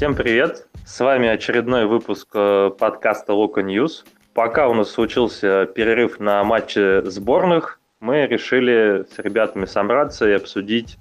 Всем привет! С вами очередной выпуск э, подкаста Локо News. Пока у нас случился перерыв на матче сборных, мы решили с ребятами собраться и обсудить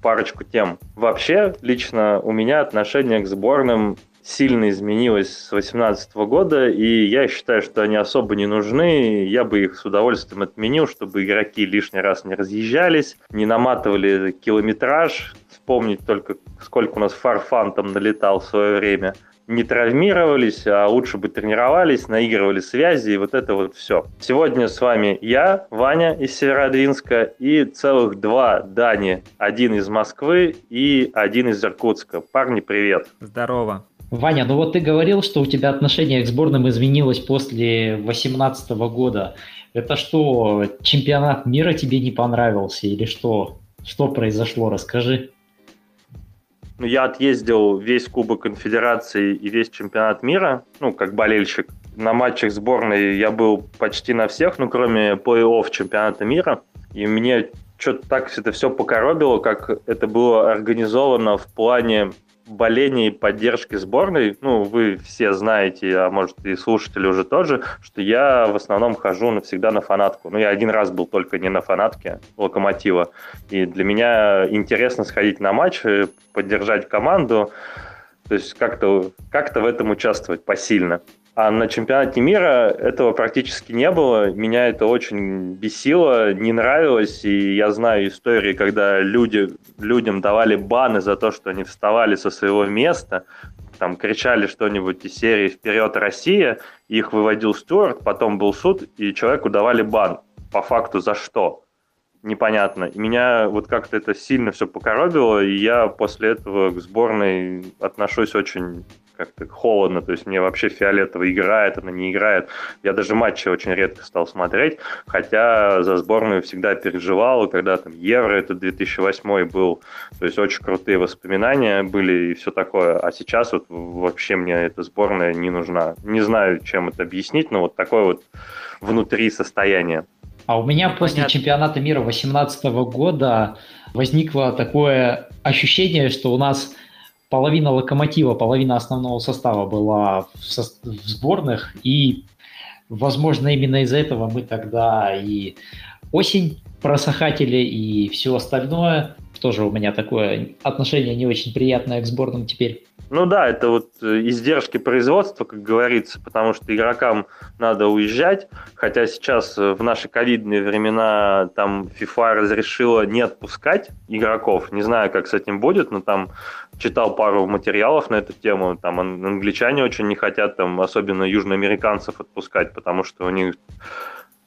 парочку тем. Вообще, лично у меня отношение к сборным сильно изменилось с 2018 года, и я считаю, что они особо не нужны. Я бы их с удовольствием отменил, чтобы игроки лишний раз не разъезжались, не наматывали километраж. Вспомнить только, сколько у нас фарфан там налетал в свое время не травмировались, а лучше бы тренировались, наигрывали связи и вот это вот все. Сегодня с вами я, Ваня из Северодвинска и целых два Дани. Один из Москвы и один из Иркутска. Парни, привет. Здорово. Ваня, ну вот ты говорил, что у тебя отношение к сборным изменилось после 2018 года. Это что, чемпионат мира тебе не понравился или что? Что произошло? Расскажи. Ну, я отъездил весь Кубок Конфедерации и весь чемпионат мира, ну, как болельщик. На матчах сборной я был почти на всех, ну, кроме плей-офф чемпионата мира. И мне что-то так это все покоробило, как это было организовано в плане боления и поддержки сборной, ну, вы все знаете, а может и слушатели уже тоже, что я в основном хожу навсегда на фанатку. Ну, я один раз был только не на фанатке Локомотива. И для меня интересно сходить на матч, поддержать команду, то есть как-то как в этом участвовать посильно. А на чемпионате мира этого практически не было. Меня это очень бесило, не нравилось. И я знаю истории, когда люди, людям давали баны за то, что они вставали со своего места, там кричали что-нибудь из серии «Вперед, Россия!», их выводил Стюарт, потом был суд, и человеку давали бан. По факту за что? Непонятно. И меня вот как-то это сильно все покоробило, и я после этого к сборной отношусь очень как-то холодно, то есть мне вообще фиолетово играет, она не играет. Я даже матчи очень редко стал смотреть, хотя за сборную всегда переживал, когда там Евро, это 2008 был, то есть очень крутые воспоминания были и все такое. А сейчас вот вообще мне эта сборная не нужна. Не знаю, чем это объяснить, но вот такое вот внутри состояние. А у меня после Понятно. чемпионата мира 2018 года возникло такое ощущение, что у нас половина локомотива, половина основного состава была в, со в сборных, и, возможно, именно из-за этого мы тогда и осень просохатели, и все остальное. Тоже у меня такое отношение не очень приятное к сборным теперь. Ну да, это вот э, издержки производства, как говорится, потому что игрокам надо уезжать, хотя сейчас э, в наши ковидные времена там FIFA разрешила не отпускать игроков, не знаю, как с этим будет, но там читал пару материалов на эту тему, там англичане очень не хотят, там особенно южноамериканцев отпускать, потому что у них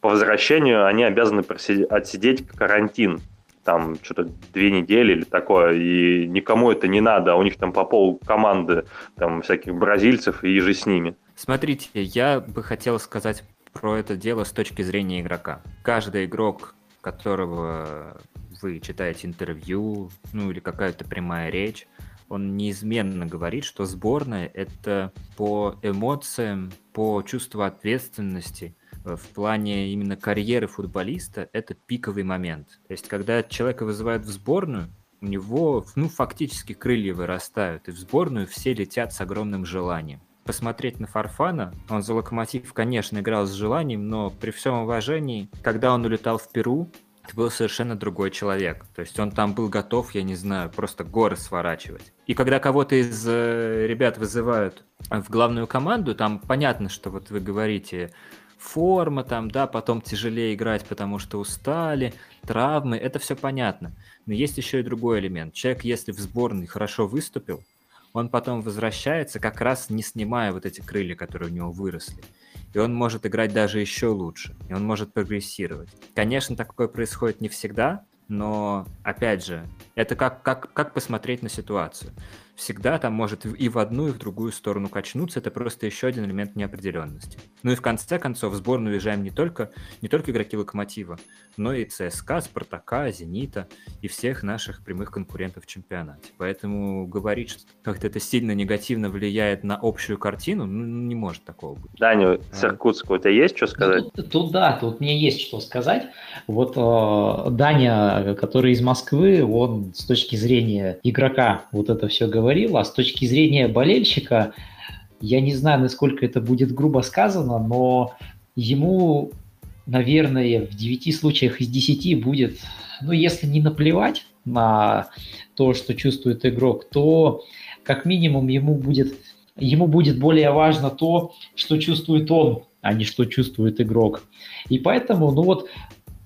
по возвращению они обязаны отсидеть карантин там что-то две недели или такое, и никому это не надо, а у них там по пол команды там всяких бразильцев и же с ними. Смотрите, я бы хотел сказать про это дело с точки зрения игрока. Каждый игрок, которого вы читаете интервью, ну или какая-то прямая речь, он неизменно говорит, что сборная — это по эмоциям, по чувству ответственности — в плане именно карьеры футболиста это пиковый момент. То есть, когда человека вызывают в сборную, у него, ну, фактически крылья вырастают, и в сборную все летят с огромным желанием. Посмотреть на Фарфана, он за Локомотив, конечно, играл с желанием, но при всем уважении, когда он улетал в Перу, это был совершенно другой человек. То есть он там был готов, я не знаю, просто горы сворачивать. И когда кого-то из э, ребят вызывают в главную команду, там понятно, что вот вы говорите, форма там, да, потом тяжелее играть, потому что устали, травмы, это все понятно. Но есть еще и другой элемент. Человек, если в сборной хорошо выступил, он потом возвращается, как раз не снимая вот эти крылья, которые у него выросли. И он может играть даже еще лучше, и он может прогрессировать. Конечно, такое происходит не всегда, но, опять же, это как, как, как посмотреть на ситуацию всегда там может и в одну, и в другую сторону качнуться. Это просто еще один элемент неопределенности. Ну и в конце концов в сборную уезжаем не только, не только игроки Локомотива, но и ЦСКА, Спартака, Зенита и всех наших прямых конкурентов в чемпионате. Поэтому говорить, что как-то это сильно негативно влияет на общую картину, ну, не может такого быть. Даня, с Иркутска, у тебя есть что сказать? Ну, тут, тут да, тут мне есть что сказать. Вот э, Даня, который из Москвы, он с точки зрения игрока вот это все говорит, говорил, а с точки зрения болельщика, я не знаю, насколько это будет грубо сказано, но ему, наверное, в 9 случаях из 10 будет, ну, если не наплевать на то, что чувствует игрок, то как минимум ему будет, ему будет более важно то, что чувствует он, а не что чувствует игрок. И поэтому, ну вот,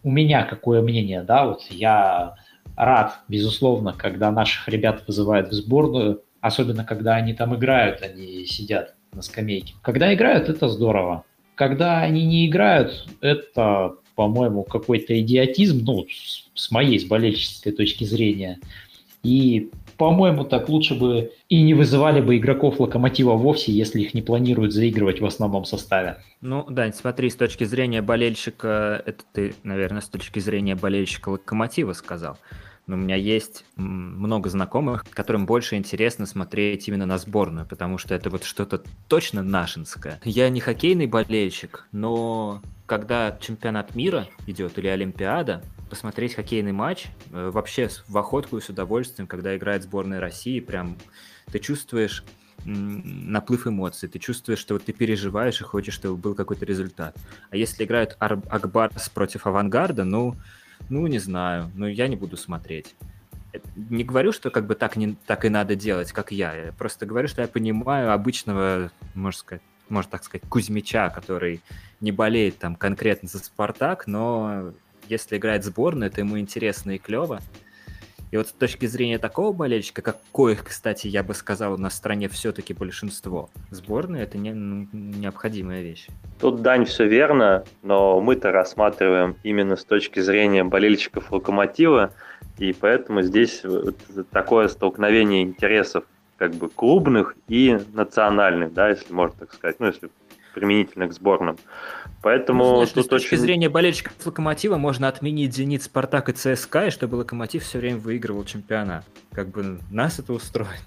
у меня какое мнение, да, вот я рад, безусловно, когда наших ребят вызывают в сборную, особенно когда они там играют, они сидят на скамейке. Когда играют, это здорово. Когда они не играют, это, по-моему, какой-то идиотизм, ну, с, моей, с болельческой точки зрения. И, по-моему, так лучше бы и не вызывали бы игроков Локомотива вовсе, если их не планируют заигрывать в основном составе. Ну, Дань, смотри, с точки зрения болельщика, это ты, наверное, с точки зрения болельщика Локомотива сказал. Но у меня есть много знакомых, которым больше интересно смотреть именно на сборную, потому что это вот что-то точно нашинское. Я не хоккейный болельщик, но когда чемпионат мира идет или Олимпиада, посмотреть хоккейный матч э, вообще в охотку и с удовольствием, когда играет сборная России, прям ты чувствуешь наплыв эмоций, ты чувствуешь, что вот ты переживаешь и хочешь, чтобы был какой-то результат. А если играют Ар- Акбарс против Авангарда, ну, ну, не знаю, ну, я не буду смотреть. Не говорю, что как бы так, не, так и надо делать, как я. Я просто говорю, что я понимаю обычного, можно сказать, можно так сказать, Кузьмича, который не болеет там конкретно за Спартак, но если играет сборную, это ему интересно и клево. И вот с точки зрения такого болельщика, каких, кстати, я бы сказал, на стране все-таки большинство, сборная это не, ну, необходимая вещь. Тут, Дань, все верно, но мы-то рассматриваем именно с точки зрения болельщиков Локомотива, и поэтому здесь такое столкновение интересов как бы клубных и национальных, да, если можно так сказать, ну, если применительно к сборным. Поэтому ну, знаешь, тут с точки очень... зрения болельщиков Локомотива можно отменить Зенит, Спартак и ЦСКА, и чтобы Локомотив все время выигрывал чемпионат. Как бы нас это устроит.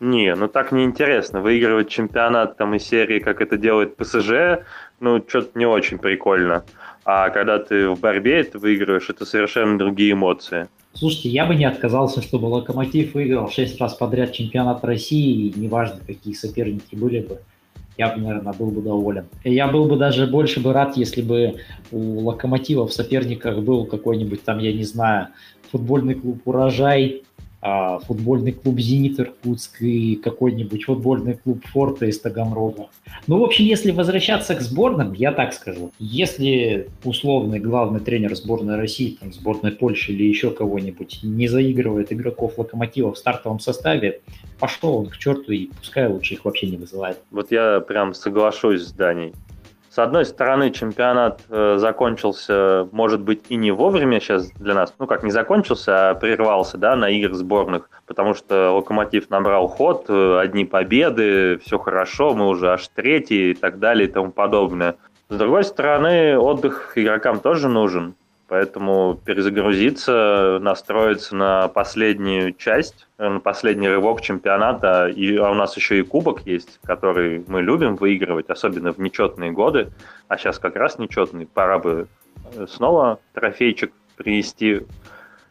Не, ну так неинтересно. Выигрывать чемпионат там из серии, как это делает ПСЖ, ну, что-то не очень прикольно. А когда ты в борьбе это выигрываешь, это совершенно другие эмоции. Слушайте, я бы не отказался, чтобы Локомотив выиграл 6 раз подряд чемпионат России, и неважно, какие соперники были бы я бы, наверное, был бы доволен. Я был бы даже больше бы рад, если бы у Локомотива в соперниках был какой-нибудь там, я не знаю, футбольный клуб «Урожай», футбольный клуб «Зенит» Иркутск и какой-нибудь футбольный клуб «Форта» из Таганрога. Ну, в общем, если возвращаться к сборным, я так скажу. Если условный главный тренер сборной России, там, сборной Польши или еще кого-нибудь не заигрывает игроков «Локомотива» в стартовом составе, пошел он к черту и пускай лучше их вообще не вызывает. Вот я прям соглашусь с Даней. С одной стороны, чемпионат э, закончился, может быть, и не вовремя сейчас для нас, ну как не закончился, а прервался, да, на играх сборных, потому что Локомотив набрал ход, э, одни победы, все хорошо, мы уже аж третий и так далее и тому подобное. С другой стороны, отдых игрокам тоже нужен. Поэтому перезагрузиться, настроиться на последнюю часть, э, на последний рывок чемпионата. И, а у нас еще и кубок есть, который мы любим выигрывать, особенно в нечетные годы. А сейчас как раз нечетный. Пора бы э, снова трофейчик принести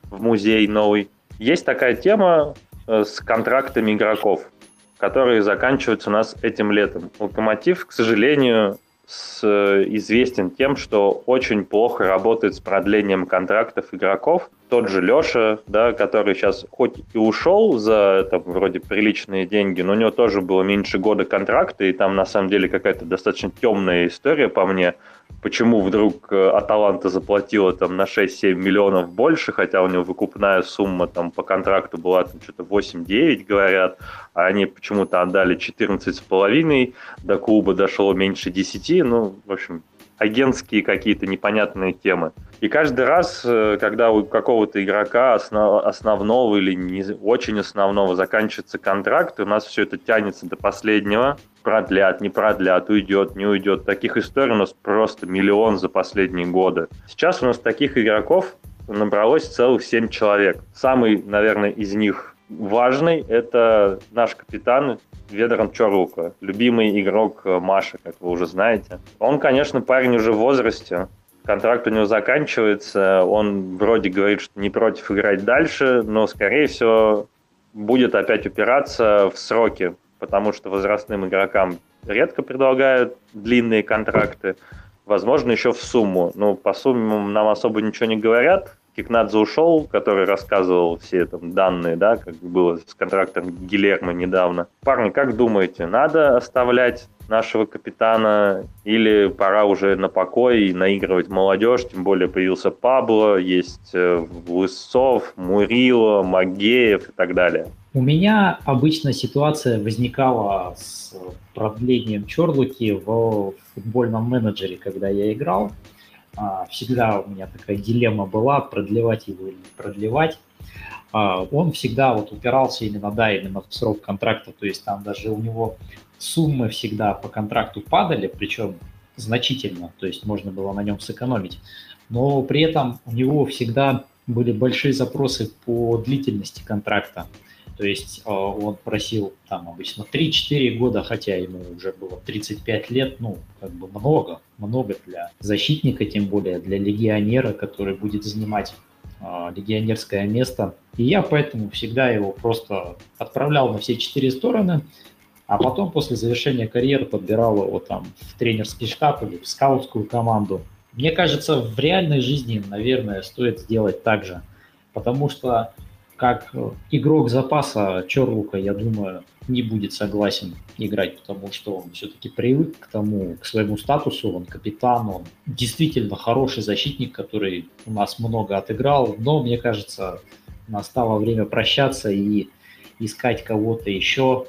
в музей новый. Есть такая тема э, с контрактами игроков, которые заканчиваются у нас этим летом. Локомотив, к сожалению, с, известен тем, что очень плохо работает с продлением контрактов игроков. Тот же Леша, да, который сейчас хоть и ушел за там, вроде приличные деньги, но у него тоже было меньше года контракта, и там на самом деле какая-то достаточно темная история по мне почему вдруг э, Аталанта заплатила там на 6-7 миллионов больше, хотя у него выкупная сумма там по контракту была там что-то 8-9, говорят, а они почему-то отдали 14,5, до клуба дошло меньше 10, ну, в общем, агентские какие-то непонятные темы. И каждый раз, э, когда у какого-то игрока основ, основного или не очень основного заканчивается контракт, у нас все это тянется до последнего, продлят, не продлят, уйдет, не уйдет. Таких историй у нас просто миллион за последние годы. Сейчас у нас таких игроков набралось целых семь человек. Самый, наверное, из них важный – это наш капитан Ведран Чорука, любимый игрок э, Маши, как вы уже знаете. Он, конечно, парень уже в возрасте, контракт у него заканчивается, он вроде говорит, что не против играть дальше, но, скорее всего, будет опять упираться в сроки, потому что возрастным игрокам редко предлагают длинные контракты, возможно, еще в сумму. Ну, по сумме нам особо ничего не говорят, Кикнадзе ушел, который рассказывал все там данные, да, как было с контрактом Гилермо недавно. Парни, как думаете, надо оставлять нашего капитана или пора уже на покой и наигрывать молодежь, тем более появился Пабло, есть э, Лысцов, Мурило, Магеев и так далее. У меня обычно ситуация возникала с продлением Чорлуки в футбольном менеджере, когда я играл. А, всегда у меня такая дилемма была, продлевать его или не продлевать. А, он всегда вот упирался именно, да, именно в срок контракта, то есть там даже у него суммы всегда по контракту падали, причем значительно, то есть можно было на нем сэкономить. Но при этом у него всегда были большие запросы по длительности контракта. То есть э, он просил там обычно 3-4 года, хотя ему уже было 35 лет, ну, как бы много, много для защитника, тем более для легионера, который будет занимать э, легионерское место. И я поэтому всегда его просто отправлял на все четыре стороны, а потом после завершения карьеры подбирал его там в тренерский штаб или в скаутскую команду. Мне кажется, в реальной жизни, наверное, стоит сделать так же, потому что как э, игрок запаса Чорлука, я думаю, не будет согласен играть, потому что он все-таки привык к тому, к своему статусу, он капитан, он действительно хороший защитник, который у нас много отыграл, но мне кажется, настало время прощаться и искать кого-то еще.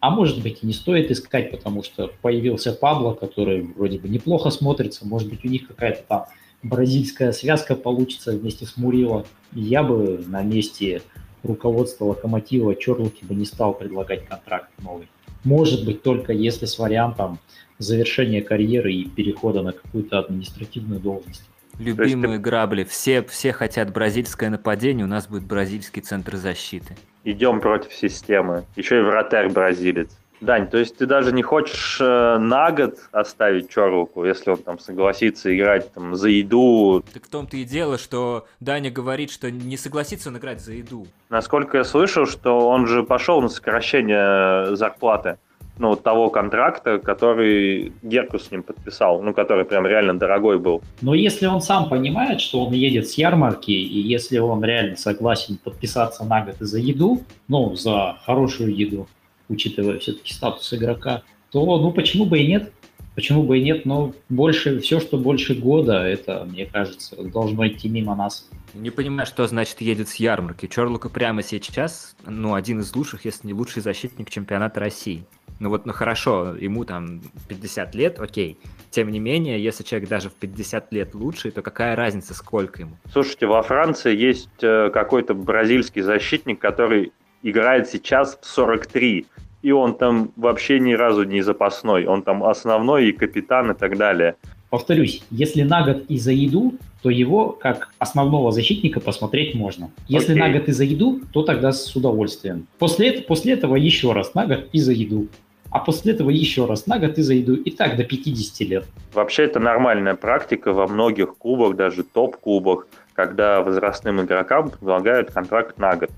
А может быть и не стоит искать, потому что появился Пабло, который вроде бы неплохо смотрится, может быть у них какая-то там бразильская связка получится вместе с Мурило. Я бы на месте руководства Локомотива Чорлуки бы не стал предлагать контракт новый. Может быть, только если с вариантом завершения карьеры и перехода на какую-то административную должность. Любимые ты... грабли. Все, все хотят бразильское нападение, у нас будет бразильский центр защиты. Идем против системы. Еще и вратарь бразилец. Дань, то есть ты даже не хочешь э, на год оставить Чорлуку, если он там согласится играть там за еду? Так в том-то и дело, что Даня говорит, что не согласится он играть за еду. Насколько я слышал, что он же пошел на сокращение зарплаты ну, того контракта, который Геркус с ним подписал, ну, который прям реально дорогой был. Но если он сам понимает, что он едет с ярмарки, и если он реально согласен подписаться на год за еду, ну, за хорошую еду, учитывая все-таки статус игрока, то ну почему бы и нет? Почему бы и нет? Но больше, все, что больше года, это, мне кажется, должно идти мимо нас. Не понимаю, что значит едет с ярмарки. Чорлука прямо сейчас, ну, один из лучших, если не лучший защитник чемпионата России. Ну вот, ну хорошо, ему там 50 лет, окей. Тем не менее, если человек даже в 50 лет лучший, то какая разница, сколько ему? Слушайте, во Франции есть э, какой-то бразильский защитник, который играет сейчас в 43 и он там вообще ни разу не запасной, он там основной и капитан и так далее. Повторюсь, если на год и за еду, то его как основного защитника посмотреть можно. Если okay. на год и за еду, то тогда с удовольствием. После, после этого еще раз на год и за еду. А после этого еще раз на год и за еду. И так до 50 лет. Вообще это нормальная практика во многих клубах, даже топ-клубах, когда возрастным игрокам предлагают контракт на год.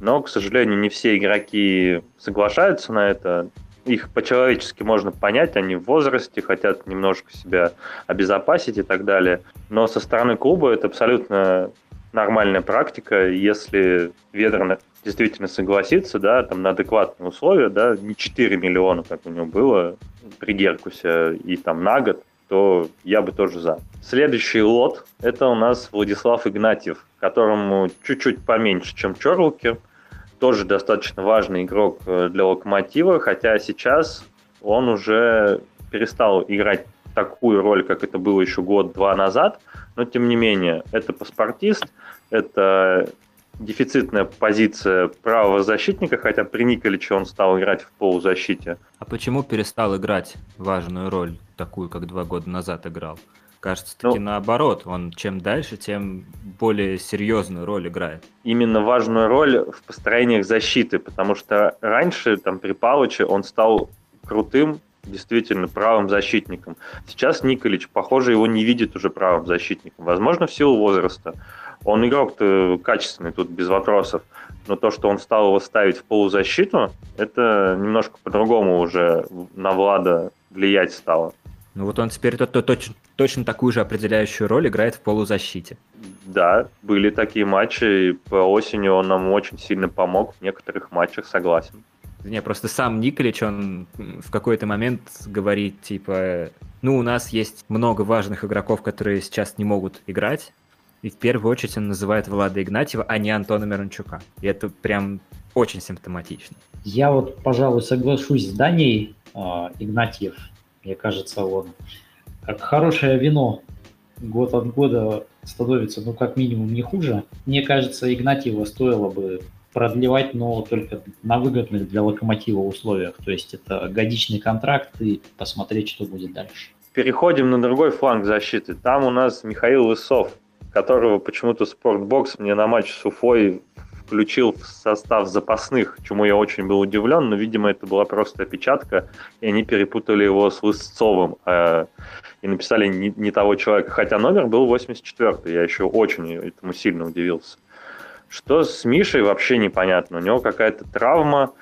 Но, к сожалению, не все игроки соглашаются на это. Их по-человечески можно понять, они в возрасте, хотят немножко себя обезопасить и так далее. Но со стороны клуба это абсолютно нормальная практика, если Ведран действительно согласится, да, там на адекватные условия, да, не 4 миллиона, как у него было при Геркусе, и там на год, то я бы тоже за. Следующий лот – это у нас Владислав Игнатьев, которому чуть-чуть поменьше, чем Чорлуке. Тоже достаточно важный игрок э, для Локомотива, хотя сейчас он уже перестал играть такую роль, как это было еще год-два назад, но тем не менее, это паспортист, это дефицитная позиция правого защитника, хотя при Николиче он стал играть в полузащите. А почему перестал играть важную роль, такую, как два года назад играл? Кажется, таки ну, наоборот. Он чем дальше, тем более серьезную роль играет. Именно важную роль в построениях защиты, потому что раньше, там, при Палыче, он стал крутым действительно правым защитником. Сейчас Николич, похоже, его не видит уже правым защитником. Возможно, в силу возраста. Он игрок-то качественный, тут без вопросов. Но то, что он стал его ставить в полузащиту, это немножко по-другому уже на Влада влиять стало. Ну вот он теперь то, то, точно, точно такую же определяющую роль играет в полузащите. Да, были такие матчи, и по осени он нам очень сильно помог в некоторых матчах, согласен. Не, просто сам Николич, он в какой-то момент говорит, типа, ну, у нас есть много важных игроков, которые сейчас не могут играть, и в первую очередь он называет Влада Игнатьева, а не Антона Мирончука. И это прям очень симптоматично. Я вот, пожалуй, соглашусь с Даней. Э, Игнатьев, мне кажется, он как хорошее вино год от года становится, ну, как минимум, не хуже. Мне кажется, Игнатьева стоило бы продлевать, но только на выгодных для локомотива условиях. То есть это годичный контракт и посмотреть, что будет дальше. Переходим на другой фланг защиты. Там у нас Михаил Лысов, которого почему-то Спортбокс мне на матч с Уфой включил в состав запасных, чему я очень был удивлен, но, видимо, это была просто опечатка, и они перепутали его с Лысцовым э, и написали не, не того человека, хотя номер был 84-й, я еще очень этому сильно удивился. Что с Мишей вообще непонятно. У него какая-то травма,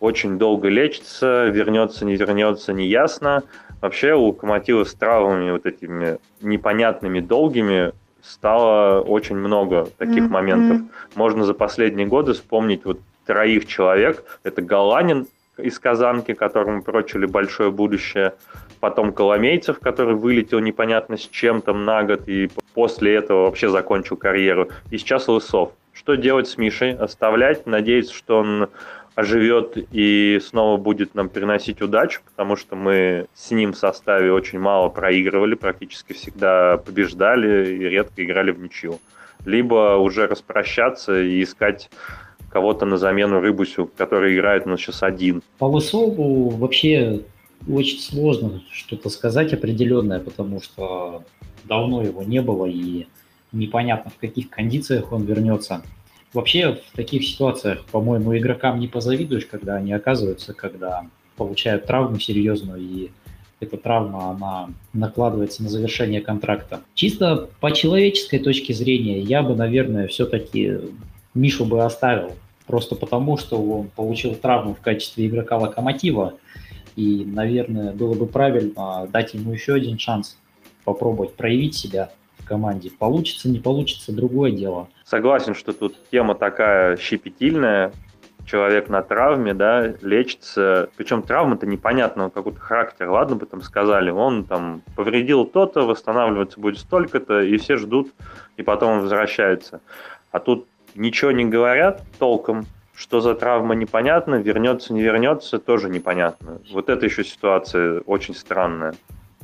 очень долго лечится, вернется, не вернется, не ясно. Вообще у Локомотива с травмами вот этими непонятными, долгими стало очень много таких mm-hmm. моментов. Можно за последние годы вспомнить вот троих человек. Это Галанин из Казанки, которому прочили большое будущее. Потом Коломейцев, который вылетел непонятно с чем там на год и после этого вообще закончил карьеру. И сейчас Лысов. Что делать с Мишей? Оставлять, надеяться, что он оживет и снова будет нам приносить удачу, потому что мы с ним в составе очень мало проигрывали, практически всегда побеждали и редко играли в ничью. Либо уже распрощаться и искать кого-то на замену Рыбусю, который играет у нас сейчас один. По Лысову вообще очень сложно что-то сказать определенное, потому что давно его не было, и непонятно, в каких кондициях он вернется. Вообще в таких ситуациях, по-моему, игрокам не позавидуешь, когда они оказываются, когда получают травму серьезную, и эта травма, она накладывается на завершение контракта. Чисто по человеческой точке зрения, я бы, наверное, все-таки Мишу бы оставил, просто потому, что он получил травму в качестве игрока Локомотива, и, наверное, было бы правильно дать ему еще один шанс попробовать проявить себя команде. Получится, не получится, другое дело. Согласен, что тут тема такая щепетильная. Человек на травме, да, лечится. Причем травма-то непонятного какого-то характера. Ладно бы там сказали, он там повредил то-то, восстанавливаться будет столько-то, и все ждут, и потом он возвращается. А тут ничего не говорят толком, что за травма непонятно, вернется, не вернется, тоже непонятно. Вот эта еще ситуация очень странная,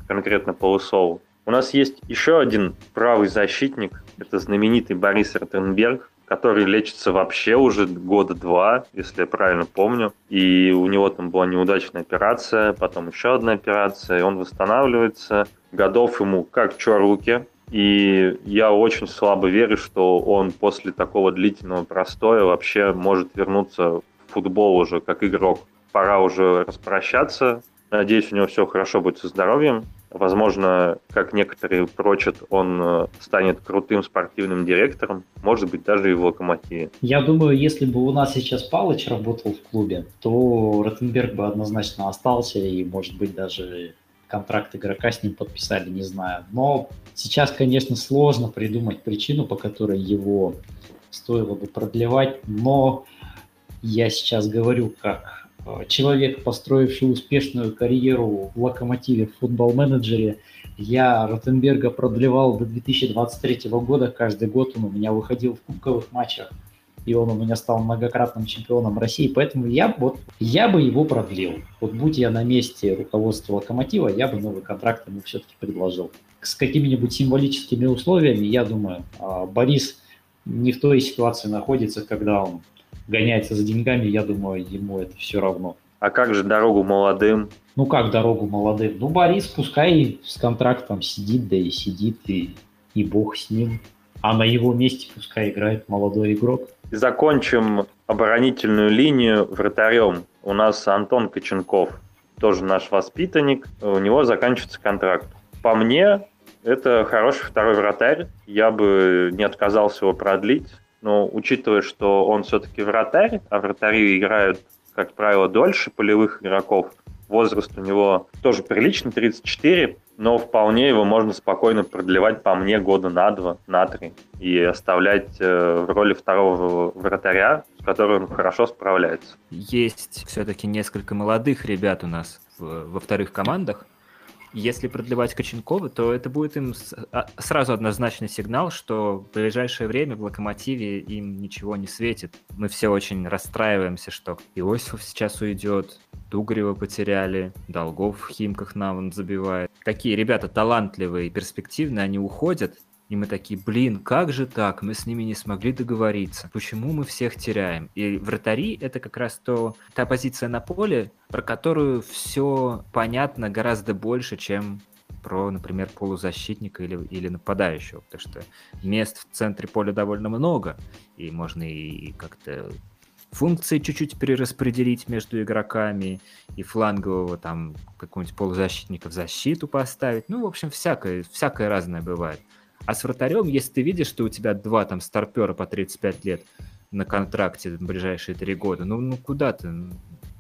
конкретно по Лысову. У нас есть еще один правый защитник, это знаменитый Борис Ротенберг, который лечится вообще уже года два, если я правильно помню. И у него там была неудачная операция, потом еще одна операция, и он восстанавливается. Годов ему как чё руки. И я очень слабо верю, что он после такого длительного простоя вообще может вернуться в футбол уже как игрок. Пора уже распрощаться. Надеюсь, у него все хорошо будет со здоровьем. Возможно, как некоторые прочат, он э, станет крутым спортивным директором, может быть, даже и в «Локомотиве». Я думаю, если бы у нас сейчас Палыч работал в клубе, то Ротенберг бы однозначно остался и, может быть, даже контракт игрока с ним подписали, не знаю. Но сейчас, конечно, сложно придумать причину, по которой его стоило бы продлевать, но я сейчас говорю как человек, построивший успешную карьеру в «Локомотиве» в футбол-менеджере. Я Ротенберга продлевал до 2023 года. Каждый год он у меня выходил в кубковых матчах, и он у меня стал многократным чемпионом России. Поэтому я, вот, я бы его продлил. Вот будь я на месте руководства «Локомотива», я бы новый контракт ему все-таки предложил. С какими-нибудь символическими условиями, я думаю, а, Борис не в той ситуации находится, когда он гоняется за деньгами, я думаю, ему это все равно. А как же дорогу молодым? Ну как дорогу молодым? Ну Борис пускай с контрактом сидит, да и сидит, и, и бог с ним. А на его месте пускай играет молодой игрок. закончим оборонительную линию вратарем. У нас Антон Коченков, тоже наш воспитанник. У него заканчивается контракт. По мне, Это хороший второй вратарь. Я бы не отказался его продлить. Но учитывая, что он все-таки вратарь, а вратари играют, как правило, дольше полевых игроков, возраст у него тоже приличный, 34, но вполне его можно спокойно продлевать по мне года на два, на три и оставлять э, в роли второго вратаря, с которым он хорошо справляется. Есть все-таки несколько молодых ребят у нас во вторых командах, если продлевать Коченкова, то это будет им а, сразу однозначный сигнал, что в ближайшее время в Локомотиве им ничего не светит. Мы все очень расстраиваемся, что Иосифов сейчас уйдет, Дугарева потеряли, Долгов в Химках нам он забивает. Такие ребята талантливые и перспективные, они уходят, и мы такие, блин, как же так? Мы с ними не смогли договориться. Почему мы всех теряем? И вратари — это как раз то, та позиция на поле, про которую все понятно гораздо больше, чем про, например, полузащитника или, или нападающего, потому что мест в центре поля довольно много, и можно и как-то функции чуть-чуть перераспределить между игроками, и флангового там какого-нибудь полузащитника в защиту поставить. Ну, в общем, всякое, всякое разное бывает. А с вратарем, если ты видишь, что у тебя два там старпера по 35 лет на контракте в ближайшие три года, ну, ну куда ты?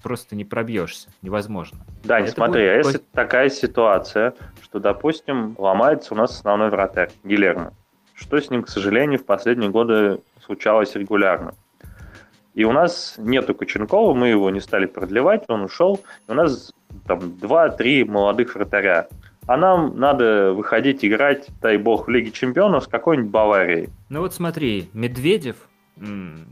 Просто не пробьешься, невозможно. Да, не смотри, будет... а если такая ситуация, что, допустим, ломается у нас основной вратарь, Гилермо, что с ним, к сожалению, в последние годы случалось регулярно. И у нас нету Коченкова, мы его не стали продлевать, он ушел. И у нас там 2-3 молодых вратаря а нам надо выходить играть, дай бог, в Лиге Чемпионов с какой-нибудь Баварией. Ну вот смотри, Медведев,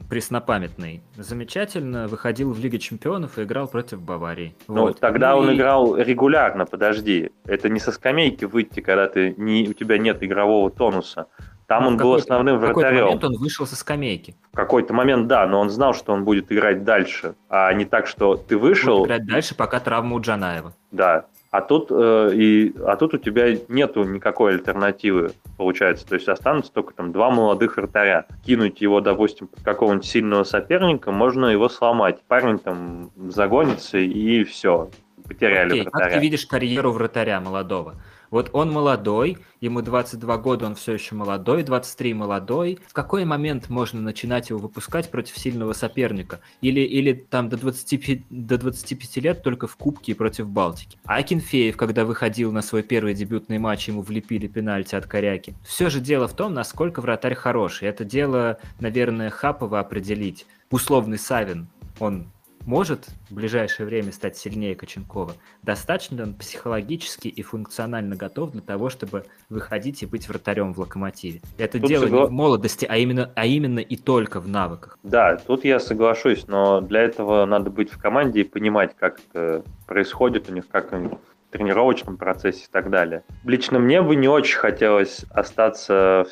преснопамятный, замечательно выходил в Лиге Чемпионов и играл против Баварии. Ну, вот. тогда ну, он и... играл регулярно, подожди. Это не со скамейки выйти, когда ты не, у тебя нет игрового тонуса. Там ну, он был основным вратарем. В какой-то момент он вышел со скамейки. В какой-то момент, да, но он знал, что он будет играть дальше, а не так, что ты вышел... Будет играть дальше, пока травма у Джанаева. Да, а тут, э, и, а тут у тебя нету никакой альтернативы, получается. То есть останутся только там два молодых вратаря. Кинуть его, допустим, под какого-нибудь сильного соперника, можно его сломать. Парень там загонится и все. Потеряли Окей, вратаря. Как ты видишь карьеру вратаря молодого? Вот он молодой, ему 22 года, он все еще молодой, 23 молодой. В какой момент можно начинать его выпускать против сильного соперника? Или, или там до 25, до 25 лет только в Кубке против Балтики? А Акинфеев, когда выходил на свой первый дебютный матч, ему влепили пенальти от Коряки. Все же дело в том, насколько вратарь хороший. Это дело, наверное, Хапова определить. Условный Савин, он может в ближайшее время стать сильнее Коченкова, достаточно ли он психологически и функционально готов для того, чтобы выходить и быть вратарем в локомотиве. Это тут дело согла... не в молодости, а именно, а именно и только в навыках. Да, тут я соглашусь, но для этого надо быть в команде и понимать, как это происходит у них, как они в тренировочном процессе и так далее. Лично мне бы не очень хотелось остаться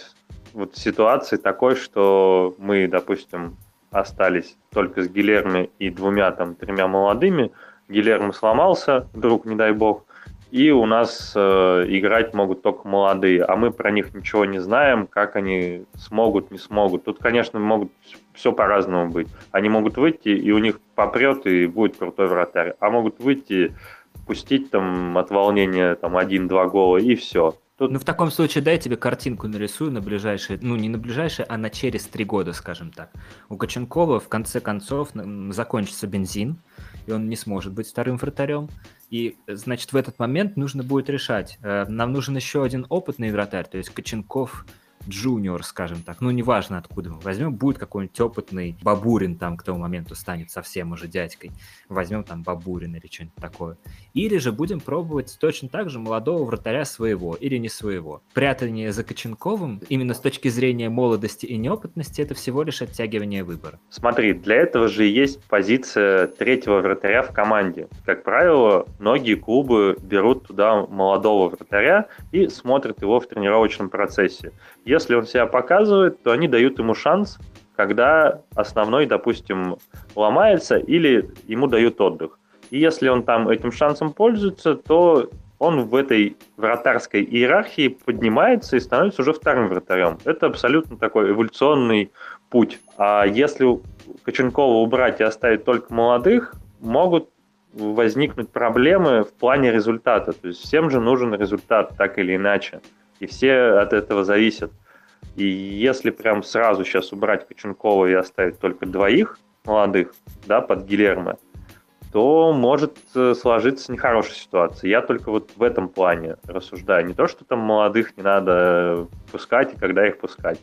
вот в ситуации такой, что мы, допустим, остались только с Гилерми и двумя там тремя молодыми. Гилермо сломался, вдруг, не дай бог, и у нас э, играть могут только молодые, а мы про них ничего не знаем, как они смогут, не смогут. Тут, конечно, могут все по-разному быть. Они могут выйти, и у них попрет, и будет крутой вратарь. А могут выйти, пустить там от волнения там один-два гола, и все. Тут... Ну, в таком случае дай я тебе картинку нарисую на ближайшие, ну, не на ближайшие, а на через три года, скажем так. У Коченкова в конце концов закончится бензин, и он не сможет быть вторым вратарем. И, значит, в этот момент нужно будет решать. Э, нам нужен еще один опытный вратарь, то есть Коченков джуниор, скажем так, ну, неважно откуда мы возьмем, будет какой-нибудь опытный Бабурин там к тому моменту станет совсем уже дядькой, возьмем там Бабурин или что-нибудь такое. Или же будем пробовать точно так же молодого вратаря своего или не своего. Прятание за Коченковым именно с точки зрения молодости и неопытности это всего лишь оттягивание выбора. Смотри, для этого же есть позиция третьего вратаря в команде. Как правило, многие клубы берут туда молодого вратаря и смотрят его в тренировочном процессе. Если он себя показывает, то они дают ему шанс, когда основной, допустим, ломается или ему дают отдых. И если он там этим шансом пользуется, то он в этой вратарской иерархии поднимается и становится уже вторым вратарем. Это абсолютно такой эволюционный путь. А если Коченкова убрать и оставить только молодых, могут возникнуть проблемы в плане результата. То есть всем же нужен результат так или иначе. и все от этого зависят. И если прям сразу сейчас убрать Коченкова и оставить только двоих молодых, да, под Гилермо, то может э, сложиться нехорошая ситуация. Я только вот в этом плане рассуждаю. Не то, что там молодых не надо пускать и когда их пускать.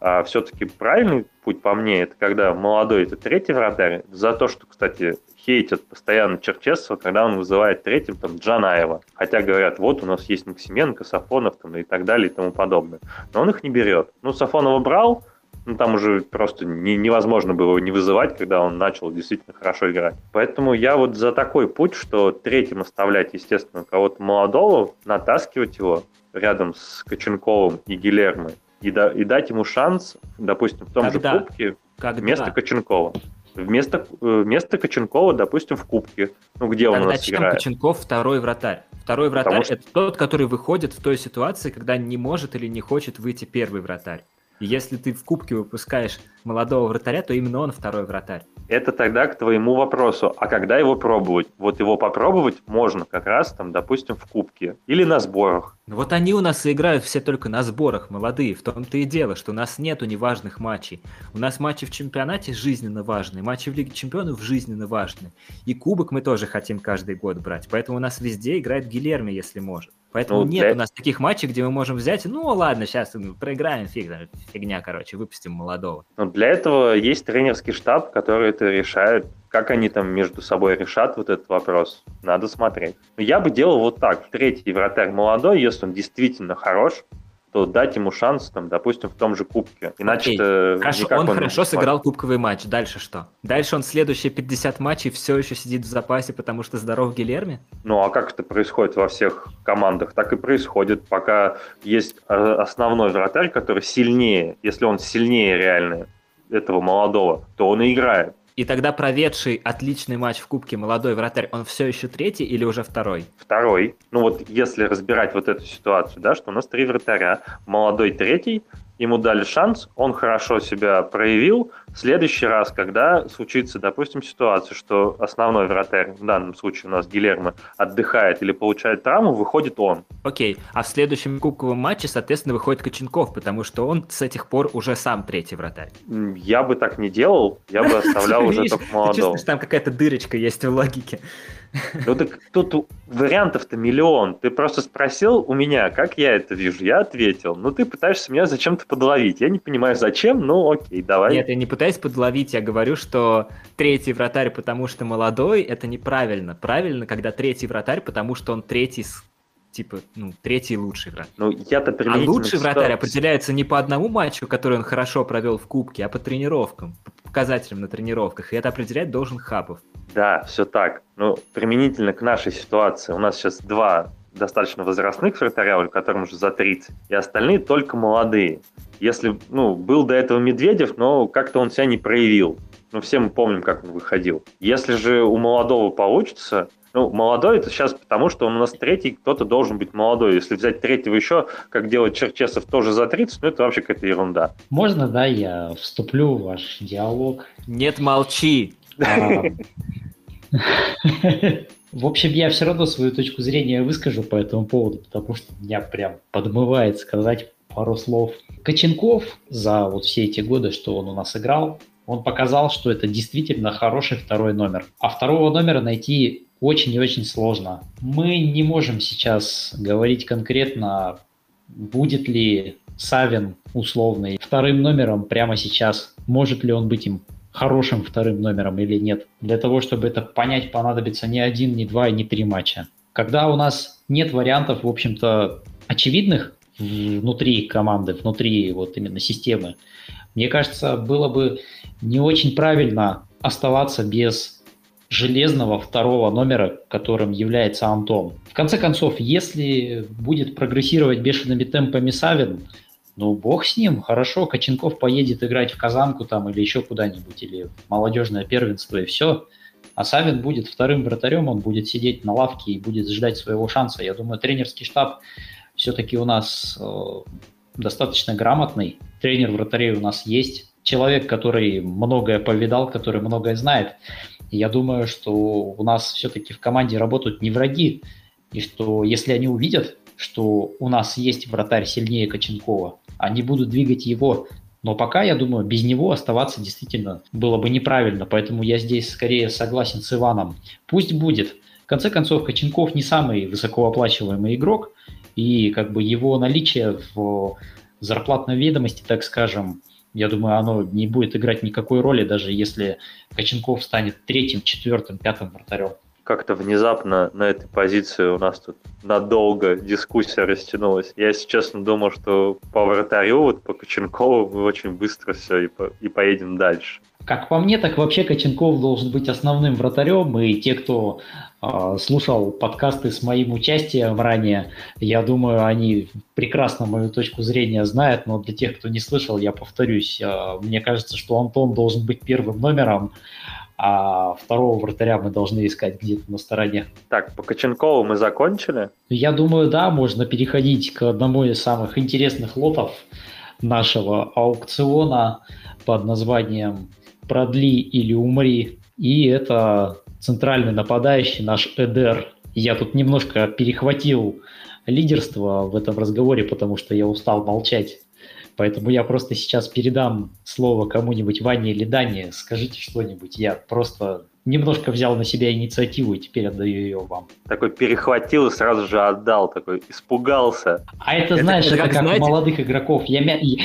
А все-таки правильный путь по мне, это когда молодой это третий вратарь. За то, что, кстати, хейтят постоянно Черчесова, когда он вызывает третьим там Джанаева. Хотя говорят, вот у нас есть Максименко, Сафонов там, и так далее и тому подобное. Но он их не берет. Ну, Сафонова брал, ну, там уже просто не, невозможно было его не вызывать, когда он начал действительно хорошо играть. Поэтому я вот за такой путь, что третьим оставлять, естественно, кого-то молодого, натаскивать его рядом с Коченковым и Гилермо, и, да, и дать ему шанс, допустим, в том Когда? же Кубке Когда? вместо Коченкова. Вместо, э, вместо Коченкова, допустим, в Кубке. Ну, где Тогда он у нас чем играет? Коченков второй вратарь? Второй вратарь что... это тот, который выходит в той ситуации, когда не может или не хочет выйти первый вратарь если ты в кубке выпускаешь молодого вратаря, то именно он второй вратарь. Это тогда к твоему вопросу. А когда его пробовать? Вот его попробовать можно как раз там, допустим, в кубке или на сборах. Вот они у нас и играют все только на сборах, молодые. В том-то и дело, что у нас нету неважных матчей. У нас матчи в чемпионате жизненно важные, матчи в Лиге Чемпионов жизненно важные. И кубок мы тоже хотим каждый год брать. Поэтому у нас везде играет Гилерми, если может. Поэтому ну, нет для... у нас таких матчей, где мы можем взять, ну ладно, сейчас проиграем, фиг, фигня, короче, выпустим молодого. Но для этого есть тренерский штаб, который это решает. Как они там между собой решат вот этот вопрос, надо смотреть. Я бы делал вот так. Третий вратарь молодой, если он действительно хорош, то дать ему шанс, там, допустим, в том же кубке. Иначе это хорошо, он, он хорошо сыграл кубковый матч. Дальше что? Дальше он следующие 50 матчей все еще сидит в запасе, потому что здоров Гилерми? Ну, а как это происходит во всех командах? Так и происходит, пока есть а, основной вратарь, который сильнее, если он сильнее реально этого молодого, то он и играет. И тогда проведший отличный матч в Кубке молодой вратарь, он все еще третий или уже второй? Второй. Ну вот если разбирать вот эту ситуацию, да, что у нас три вратаря, молодой третий, ему дали шанс, он хорошо себя проявил. В следующий раз, когда случится, допустим, ситуация, что основной вратарь, в данном случае у нас Гилермо, отдыхает или получает травму, выходит он. Окей, а в следующем кубковом матче, соответственно, выходит Коченков, потому что он с этих пор уже сам третий вратарь. Я бы так не делал, я бы оставлял уже только молодого. там какая-то дырочка есть в логике. Ну так тут вариантов-то миллион. Ты просто спросил у меня, как я это вижу. Я ответил. Ну ты пытаешься меня зачем-то подловить. Я не понимаю, зачем, ну окей, давай. Нет, я не пытаюсь подловить. Я говорю, что третий вратарь, потому что молодой, это неправильно. Правильно, когда третий вратарь, потому что он третий типа, ну, третий лучший вратарь. Ну, я-то А лучший вратарь определяется не по одному матчу, который он хорошо провел в Кубке, а по тренировкам, по показателям на тренировках. И это определять должен Хабов. Да, все так. Ну, применительно к нашей ситуации, у нас сейчас два достаточно возрастных вратаря, которым уже за 30, и остальные только молодые. Если, ну, был до этого Медведев, но как-то он себя не проявил. Ну, все мы помним, как он выходил. Если же у молодого получится, ну, молодой это сейчас потому, что он у нас третий, кто-то должен быть молодой. Если взять третьего еще, как делать Черчесов тоже за 30, ну это вообще какая-то ерунда. Можно, да, я вступлю в ваш диалог? Нет, молчи. А, в общем, я все равно свою точку зрения выскажу по этому поводу, потому что меня прям подмывает сказать пару слов. Коченков за вот все эти годы, что он у нас играл, он показал, что это действительно хороший второй номер. А второго номера найти очень и очень сложно. Мы не можем сейчас говорить конкретно, будет ли Савин условный вторым номером прямо сейчас, может ли он быть им хорошим вторым номером или нет. Для того, чтобы это понять, понадобится не один, не два и не три матча. Когда у нас нет вариантов, в общем-то, очевидных внутри команды, внутри вот именно системы, мне кажется, было бы не очень правильно оставаться без железного второго номера, которым является Антон. В конце концов, если будет прогрессировать бешеными темпами Савин, ну, бог с ним, хорошо, Коченков поедет играть в Казанку там или еще куда-нибудь, или в молодежное первенство, и все. А Савин будет вторым вратарем, он будет сидеть на лавке и будет ждать своего шанса. Я думаю, тренерский штаб все-таки у нас э, достаточно грамотный. Тренер вратарей у нас есть. Человек, который многое повидал, который многое знает я думаю, что у нас все-таки в команде работают не враги, и что если они увидят, что у нас есть вратарь сильнее Коченкова. Они будут двигать его но пока, я думаю, без него оставаться действительно было бы неправильно, поэтому я здесь скорее согласен с Иваном. Пусть будет. В конце концов, Коченков не самый высокооплачиваемый игрок, и как бы его наличие в зарплатной ведомости, так скажем, я думаю, оно не будет играть никакой роли, даже если Коченков станет третьим, четвертым, пятым вратарем как-то внезапно на этой позиции у нас тут надолго дискуссия растянулась. Я, если честно, думал, что по вратарю, вот по Коченкову мы очень быстро все и, по, и поедем дальше. Как по мне, так вообще Коченков должен быть основным вратарем, и те, кто э, слушал подкасты с моим участием ранее, я думаю, они прекрасно мою точку зрения знают, но для тех, кто не слышал, я повторюсь, э, мне кажется, что Антон должен быть первым номером, а второго вратаря мы должны искать где-то на стороне. Так, по Коченкову мы закончили? Я думаю, да, можно переходить к одному из самых интересных лотов нашего аукциона под названием «Продли или умри». И это центральный нападающий наш Эдер. Я тут немножко перехватил лидерство в этом разговоре, потому что я устал молчать. Поэтому я просто сейчас передам слово кому-нибудь, Ване или Дане. Скажите что-нибудь. Я просто немножко взял на себя инициативу и теперь отдаю ее вам. Такой перехватил и сразу же отдал, такой испугался. А это, это знаешь, это, это как, как знаете... у молодых игроков. Я, мя... я,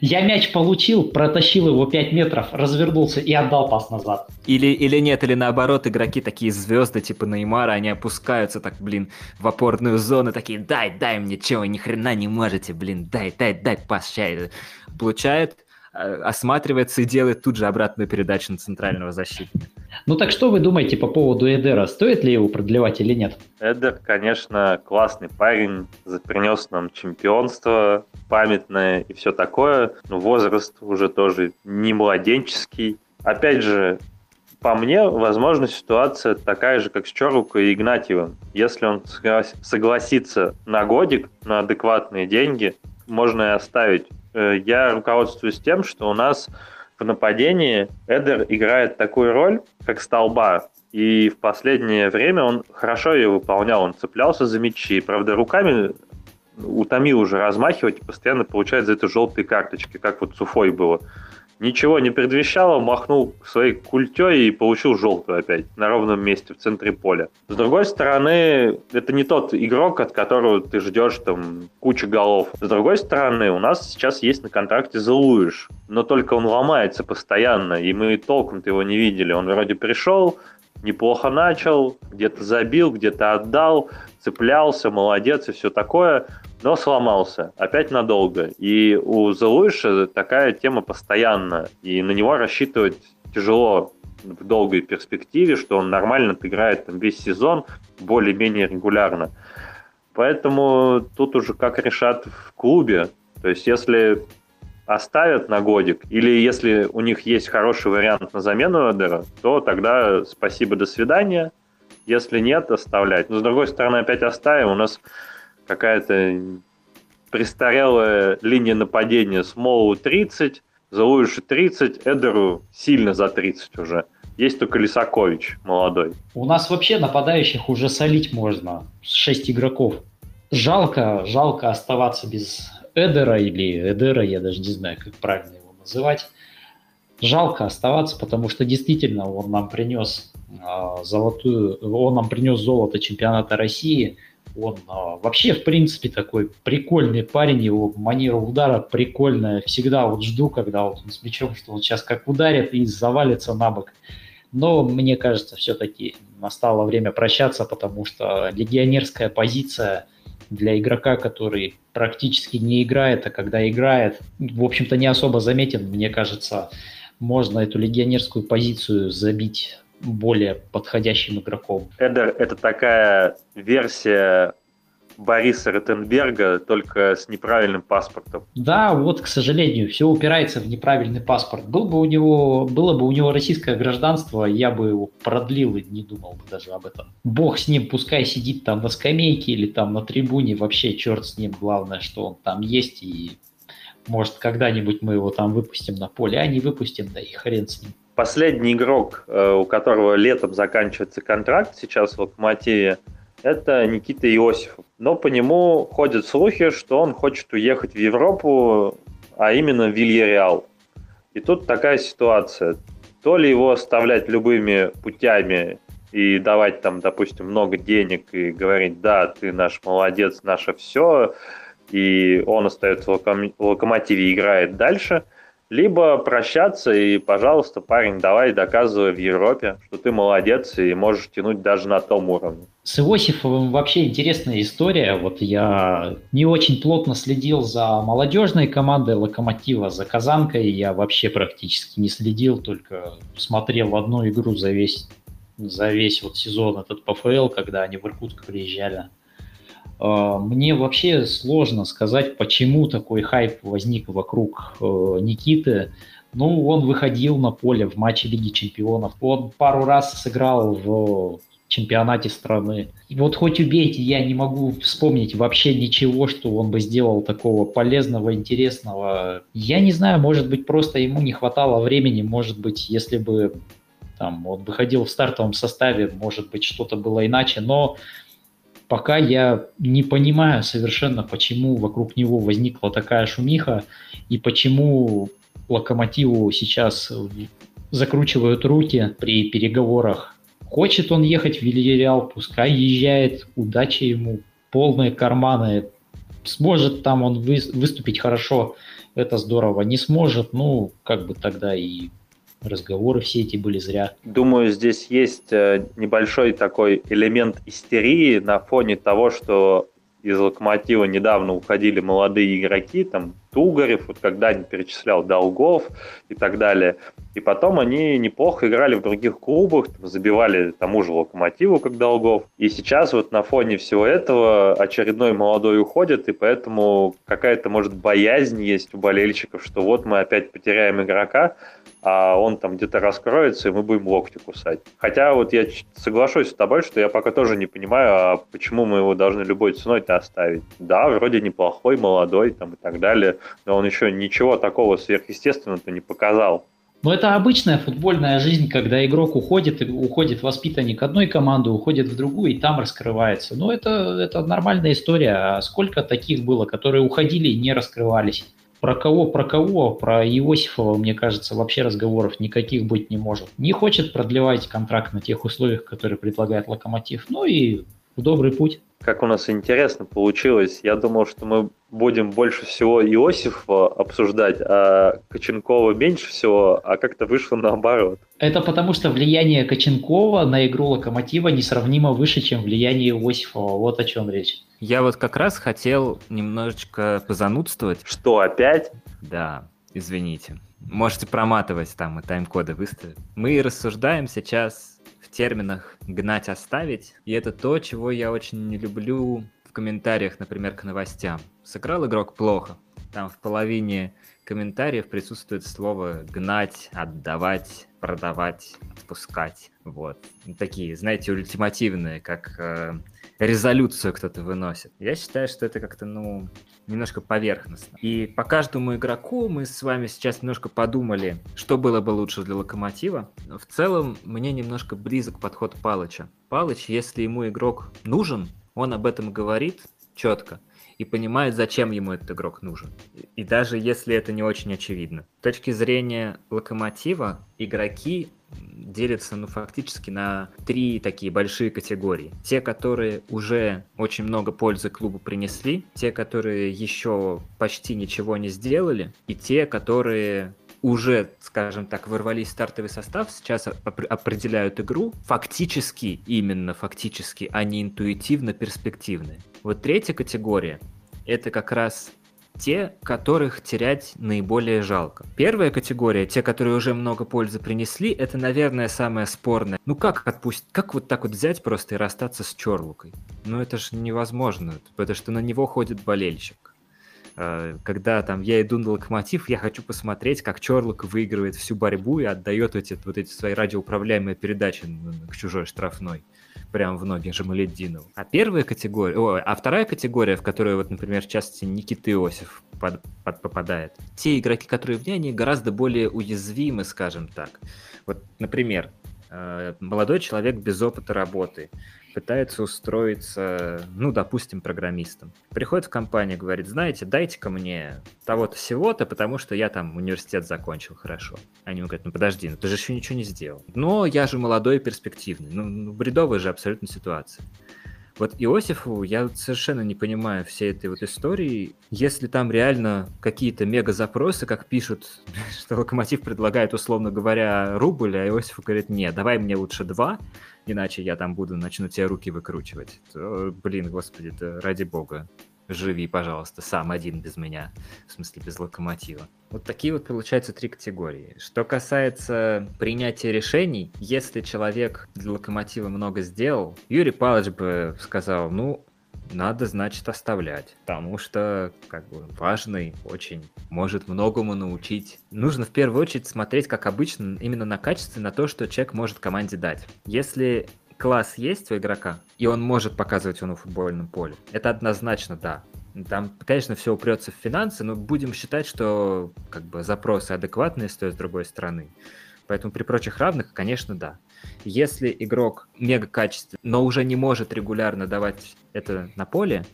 я мяч получил, протащил его 5 метров, развернулся и отдал пас назад. Или, или нет, или наоборот, игроки такие звезды, типа Неймара, они опускаются так, блин, в опорную зону, такие, дай, дай мне, чего, ни хрена не можете, блин, дай, дай, дай пас, чай. Получает, осматривается и делает тут же обратную передачу на центрального защитника. Ну так что вы думаете по поводу Эдера? Стоит ли его продлевать или нет? Эдер, конечно, классный парень, принес нам чемпионство памятное и все такое, но возраст уже тоже не младенческий. Опять же, по мне, возможно, ситуация такая же, как с Чоруко и Игнатьевым. Если он согласится на годик, на адекватные деньги, можно и оставить Э, я руководствуюсь тем, что у нас в нападении Эдер играет такую роль, как столба. И в последнее время он хорошо ее выполнял. Он цеплялся за мячи. Правда, руками утомил уже размахивать и постоянно получает за это желтые карточки, как вот с Уфой было ничего не предвещало, махнул своей культей и получил желтую опять на ровном месте в центре поля. С другой стороны, это не тот игрок, от которого ты ждешь там кучу голов. С другой стороны, у нас сейчас есть на контракте Зелуиш, но только он ломается постоянно, и мы толком-то его не видели. Он вроде пришел, неплохо начал, где-то забил, где-то отдал, цеплялся, молодец и все такое но сломался опять надолго. И у Зелуиша такая тема постоянная, и на него рассчитывать тяжело в долгой перспективе, что он нормально играет там весь сезон более-менее регулярно. Поэтому тут уже как решат в клубе. То есть если оставят на годик, или если у них есть хороший вариант на замену Эдера, то тогда спасибо, до свидания. Если нет, оставлять. Но с другой стороны, опять оставим. У нас какая-то престарелая линия нападения Смолу 30, Залуишу 30, Эдеру сильно за 30 уже. Есть только Лисакович молодой. У нас вообще нападающих уже солить можно. 6 игроков. Жалко, жалко оставаться без Эдера или Эдера, я даже не знаю, как правильно его называть. Жалко оставаться, потому что действительно он нам принес э, золотую, он нам принес золото чемпионата России – он а, вообще, в принципе, такой прикольный парень, его манера удара прикольная. Всегда вот жду, когда вот он с мячом, что он сейчас как ударит и завалится на бок. Но мне кажется, все-таки настало время прощаться, потому что легионерская позиция для игрока, который практически не играет, а когда играет, в общем-то, не особо заметен, мне кажется, можно эту легионерскую позицию забить более подходящим игроком. Эдер — это такая версия Бориса Ротенберга, только с неправильным паспортом. Да, вот, к сожалению, все упирается в неправильный паспорт. Был бы у него, было бы у него российское гражданство, я бы его продлил и не думал бы даже об этом. Бог с ним, пускай сидит там на скамейке или там на трибуне, вообще черт с ним, главное, что он там есть и может когда-нибудь мы его там выпустим на поле, а не выпустим, да и хрен с ним. Последний игрок, э, у которого летом заканчивается контракт сейчас в Локомотиве, это Никита Иосифов. Но по нему ходят слухи, что он хочет уехать в Европу, а именно в Вильяреал. И тут такая ситуация. То ли его оставлять любыми путями и давать там, допустим, много денег и говорить, да, ты наш молодец, наше все, и он остается в локомотиве и играет дальше – либо прощаться и, пожалуйста, парень, давай доказывай в Европе, что ты молодец и можешь тянуть даже на том уровне. С Иосифовым вообще интересная история. Вот я не очень плотно следил за молодежной командой Локомотива, за Казанкой. Я вообще практически не следил, только смотрел одну игру за весь, за весь вот сезон этот ПФЛ, когда они в Иркутск приезжали. А, мне вообще сложно сказать, почему такой хайп возник вокруг э, Никиты. Ну, он выходил на поле в матче Лиги Чемпионов. Он пару раз сыграл в чемпионате страны. И вот хоть убейте, я не могу вспомнить вообще ничего, что он бы сделал такого полезного, интересного. Я не знаю, может быть, просто ему не хватало времени, может быть, если бы там, он выходил в стартовом составе, может быть, что-то было иначе, но пока я не понимаю совершенно, почему вокруг него возникла такая шумиха и почему Локомотиву сейчас закручивают руки при переговорах. Хочет он ехать в Вильяреал, пускай езжает, удачи ему, полные карманы. Сможет там он выступить хорошо, это здорово. Не сможет, ну, как бы тогда и разговоры все эти были зря. Думаю, здесь есть э, небольшой такой элемент истерии на фоне того, что из Локомотива недавно уходили молодые игроки, там Тугарев, вот когда не перечислял Долгов и так далее. И потом они неплохо играли в других клубах, там, забивали тому же Локомотиву, как Долгов. И сейчас вот на фоне всего этого очередной молодой уходит, и поэтому какая-то, может, боязнь есть у болельщиков, что вот мы опять потеряем игрока, а он там где-то раскроется, и мы будем локти кусать. Хотя вот я соглашусь с тобой, что я пока тоже не понимаю, а почему мы его должны любой ценой-то оставить. Да, вроде неплохой, молодой там и так далее, но он еще ничего такого сверхъестественного-то не показал. Но это обычная футбольная жизнь, когда игрок уходит, уходит воспитанник одной команды, уходит в другую и там раскрывается. Но это, это нормальная история. А сколько таких было, которые уходили и не раскрывались? Про кого, про кого, про Иосифова, мне кажется, вообще разговоров никаких быть не может. Не хочет продлевать контракт на тех условиях, которые предлагает Локомотив. Ну и в добрый путь. Как у нас интересно получилось. Я думал, что мы будем больше всего Иосифа обсуждать, а Коченкова меньше всего, а как-то вышло наоборот. Это потому, что влияние Коченкова на игру Локомотива несравнимо выше, чем влияние Иосифова. Вот о чем речь. Я вот как раз хотел немножечко позанудствовать. Что, опять? Да, извините. Можете проматывать там и тайм-коды выставить. Мы рассуждаем сейчас в терминах «гнать, оставить», и это то, чего я очень не люблю в комментариях, например, к новостям. Сыграл игрок плохо, там в половине комментариев присутствует слово «гнать», «отдавать», «продавать», «отпускать». Вот. Такие, знаете, ультимативные, как э, резолюцию кто-то выносит. Я считаю, что это как-то, ну, немножко поверхностно. И по каждому игроку мы с вами сейчас немножко подумали, что было бы лучше для Локомотива. В целом, мне немножко близок подход Палыча. Палыч, если ему игрок нужен, он об этом говорит четко и понимает, зачем ему этот игрок нужен. И даже если это не очень очевидно. С точки зрения Локомотива, игроки делятся, ну, фактически на три такие большие категории. Те, которые уже очень много пользы клубу принесли, те, которые еще почти ничего не сделали, и те, которые уже, скажем так, ворвались в стартовый состав, сейчас оп- определяют игру, фактически, именно фактически, а не интуитивно перспективные. Вот третья категория — это как раз те, которых терять наиболее жалко. Первая категория, те, которые уже много пользы принесли, это, наверное, самое спорное. Ну как отпустить, как вот так вот взять просто и расстаться с Чорлукой? Ну это же невозможно, потому что на него ходит болельщик. А, когда там я иду на локомотив, я хочу посмотреть, как Чорлук выигрывает всю борьбу и отдает эти, вот эти свои радиоуправляемые передачи к чужой штрафной прям в ноги Жамаледдинову. А первая категория, о, а вторая категория, в которую, вот, например, в частности, Никита Иосиф под, под, попадает, те игроки, которые в ней, они гораздо более уязвимы, скажем так. Вот, например, Э, молодой человек без опыта работы пытается устроиться, ну, допустим, программистом. Приходит в компанию, говорит, знаете, дайте-ка мне того-то всего-то, потому что я там университет закончил хорошо. Они ему говорят, ну подожди, ну ты же еще ничего не сделал. Но я же молодой и перспективный. Ну, ну бредовая же абсолютно ситуация. Вот Иосифу я совершенно не понимаю всей этой вот истории. Если там реально какие-то мега-запросы, как пишут, что Локомотив предлагает, условно говоря, рубль, а Иосифу говорит, нет, давай мне лучше два, иначе я там буду, начну тебе руки выкручивать. То, блин, господи, да ради бога живи, пожалуйста, сам один без меня, в смысле без локомотива. Вот такие вот получаются три категории. Что касается принятия решений, если человек для локомотива много сделал, Юрий Павлович бы сказал, ну, надо, значит, оставлять, потому что, как бы, важный очень, может многому научить. Нужно в первую очередь смотреть, как обычно, именно на качество, на то, что человек может команде дать. Если класс есть у игрока, и он может показывать его на футбольном поле, это однозначно да. Там, конечно, все упрется в финансы, но будем считать, что как бы запросы адекватные стоят с другой стороны. Поэтому при прочих равных, конечно, да. Если игрок мега качественный, но уже не может регулярно давать это на поле,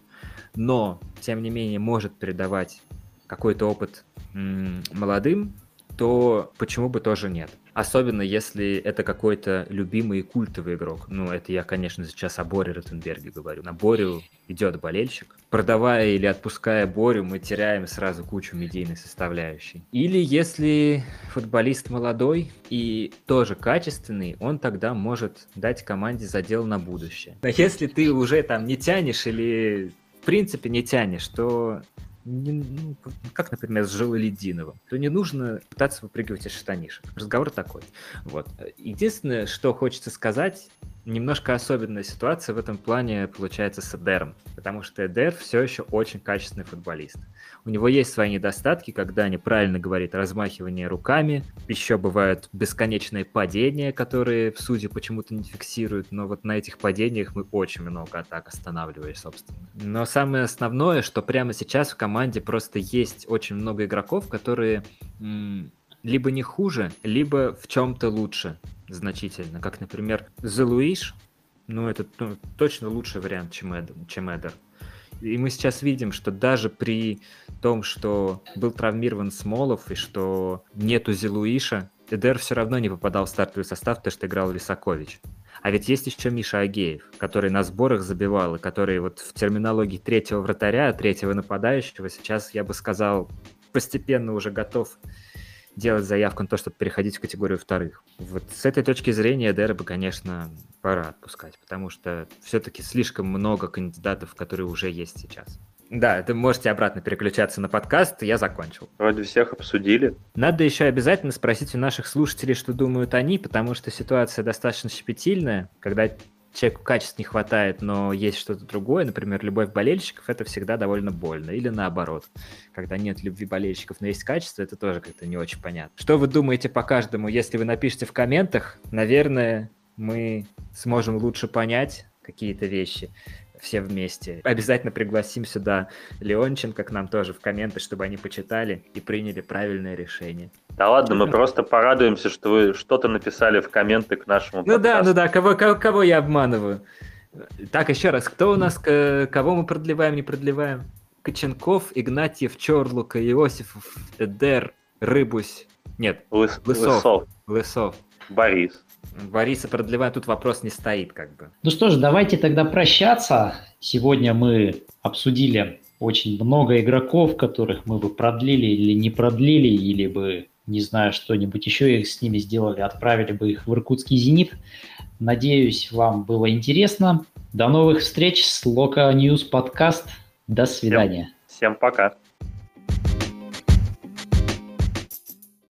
но, тем не менее, может передавать какой-то опыт м- молодым, то почему бы тоже нет? Особенно если это какой-то любимый и культовый игрок. Ну, это я, конечно, сейчас о Боре Ротенберге говорю. На Борю идет болельщик. Продавая или отпуская Борю, мы теряем сразу кучу медийной составляющей. Или если футболист молодой и тоже качественный, он тогда может дать команде задел на будущее. Но если ты уже там не тянешь или в принципе не тянешь, то не, ну, как, например, с Жилолединовым, то не нужно пытаться выпрыгивать из штанишек. Разговор такой. Вот. Единственное, что хочется сказать, немножко особенная ситуация в этом плане получается с Эдером, потому что Эдер все еще очень качественный футболист. У него есть свои недостатки, когда неправильно говорит размахивание руками, еще бывают бесконечные падения, которые в суде почему-то не фиксируют, но вот на этих падениях мы очень много атак останавливали, собственно. Но самое основное, что прямо сейчас в команде просто есть очень много игроков, которые либо не хуже, либо в чем-то лучше значительно. Как, например, The Luish, ну, это ну, точно лучший вариант, чем, Эд, чем Эдер. И мы сейчас видим, что даже при том, что был травмирован Смолов и что нету Зелуиша, Эдер все равно не попадал в стартовый состав, потому что играл Лисакович. А ведь есть еще Миша Агеев, который на сборах забивал, и который вот в терминологии третьего вратаря, третьего нападающего сейчас, я бы сказал, постепенно уже готов делать заявку на то, чтобы переходить в категорию вторых. Вот с этой точки зрения Дерби, конечно, пора отпускать, потому что все-таки слишком много кандидатов, которые уже есть сейчас. Да, ты можете обратно переключаться на подкаст, я закончил. Вроде всех обсудили. Надо еще обязательно спросить у наших слушателей, что думают они, потому что ситуация достаточно щепетильная, когда человеку качеств не хватает, но есть что-то другое, например, любовь болельщиков, это всегда довольно больно. Или наоборот, когда нет любви болельщиков, но есть качество, это тоже как-то не очень понятно. Что вы думаете по каждому? Если вы напишите в комментах, наверное, мы сможем лучше понять какие-то вещи все вместе. Обязательно пригласим сюда Леонченко к нам тоже в комменты, чтобы они почитали и приняли правильное решение. Да ладно, мы просто порадуемся, что вы что-то написали в комменты к нашему Ну подкасту. да, ну да, кого, кого, кого я обманываю? Так, еще раз, кто у нас, кого мы продлеваем, не продлеваем? Коченков, Игнатьев, Чорлука, Иосифов, Эдер, Рыбусь. Нет, Лыс, Лысов. Лысов. Лысов. Борис. Бориса продлевая, тут вопрос не стоит как бы. Ну что ж, давайте тогда прощаться. Сегодня мы обсудили очень много игроков, которых мы бы продлили или не продлили, или бы, не знаю, что-нибудь еще их с ними сделали, отправили бы их в Иркутский «Зенит». Надеюсь, вам было интересно. До новых встреч с Локо News подкаст. До свидания. Всем, всем пока.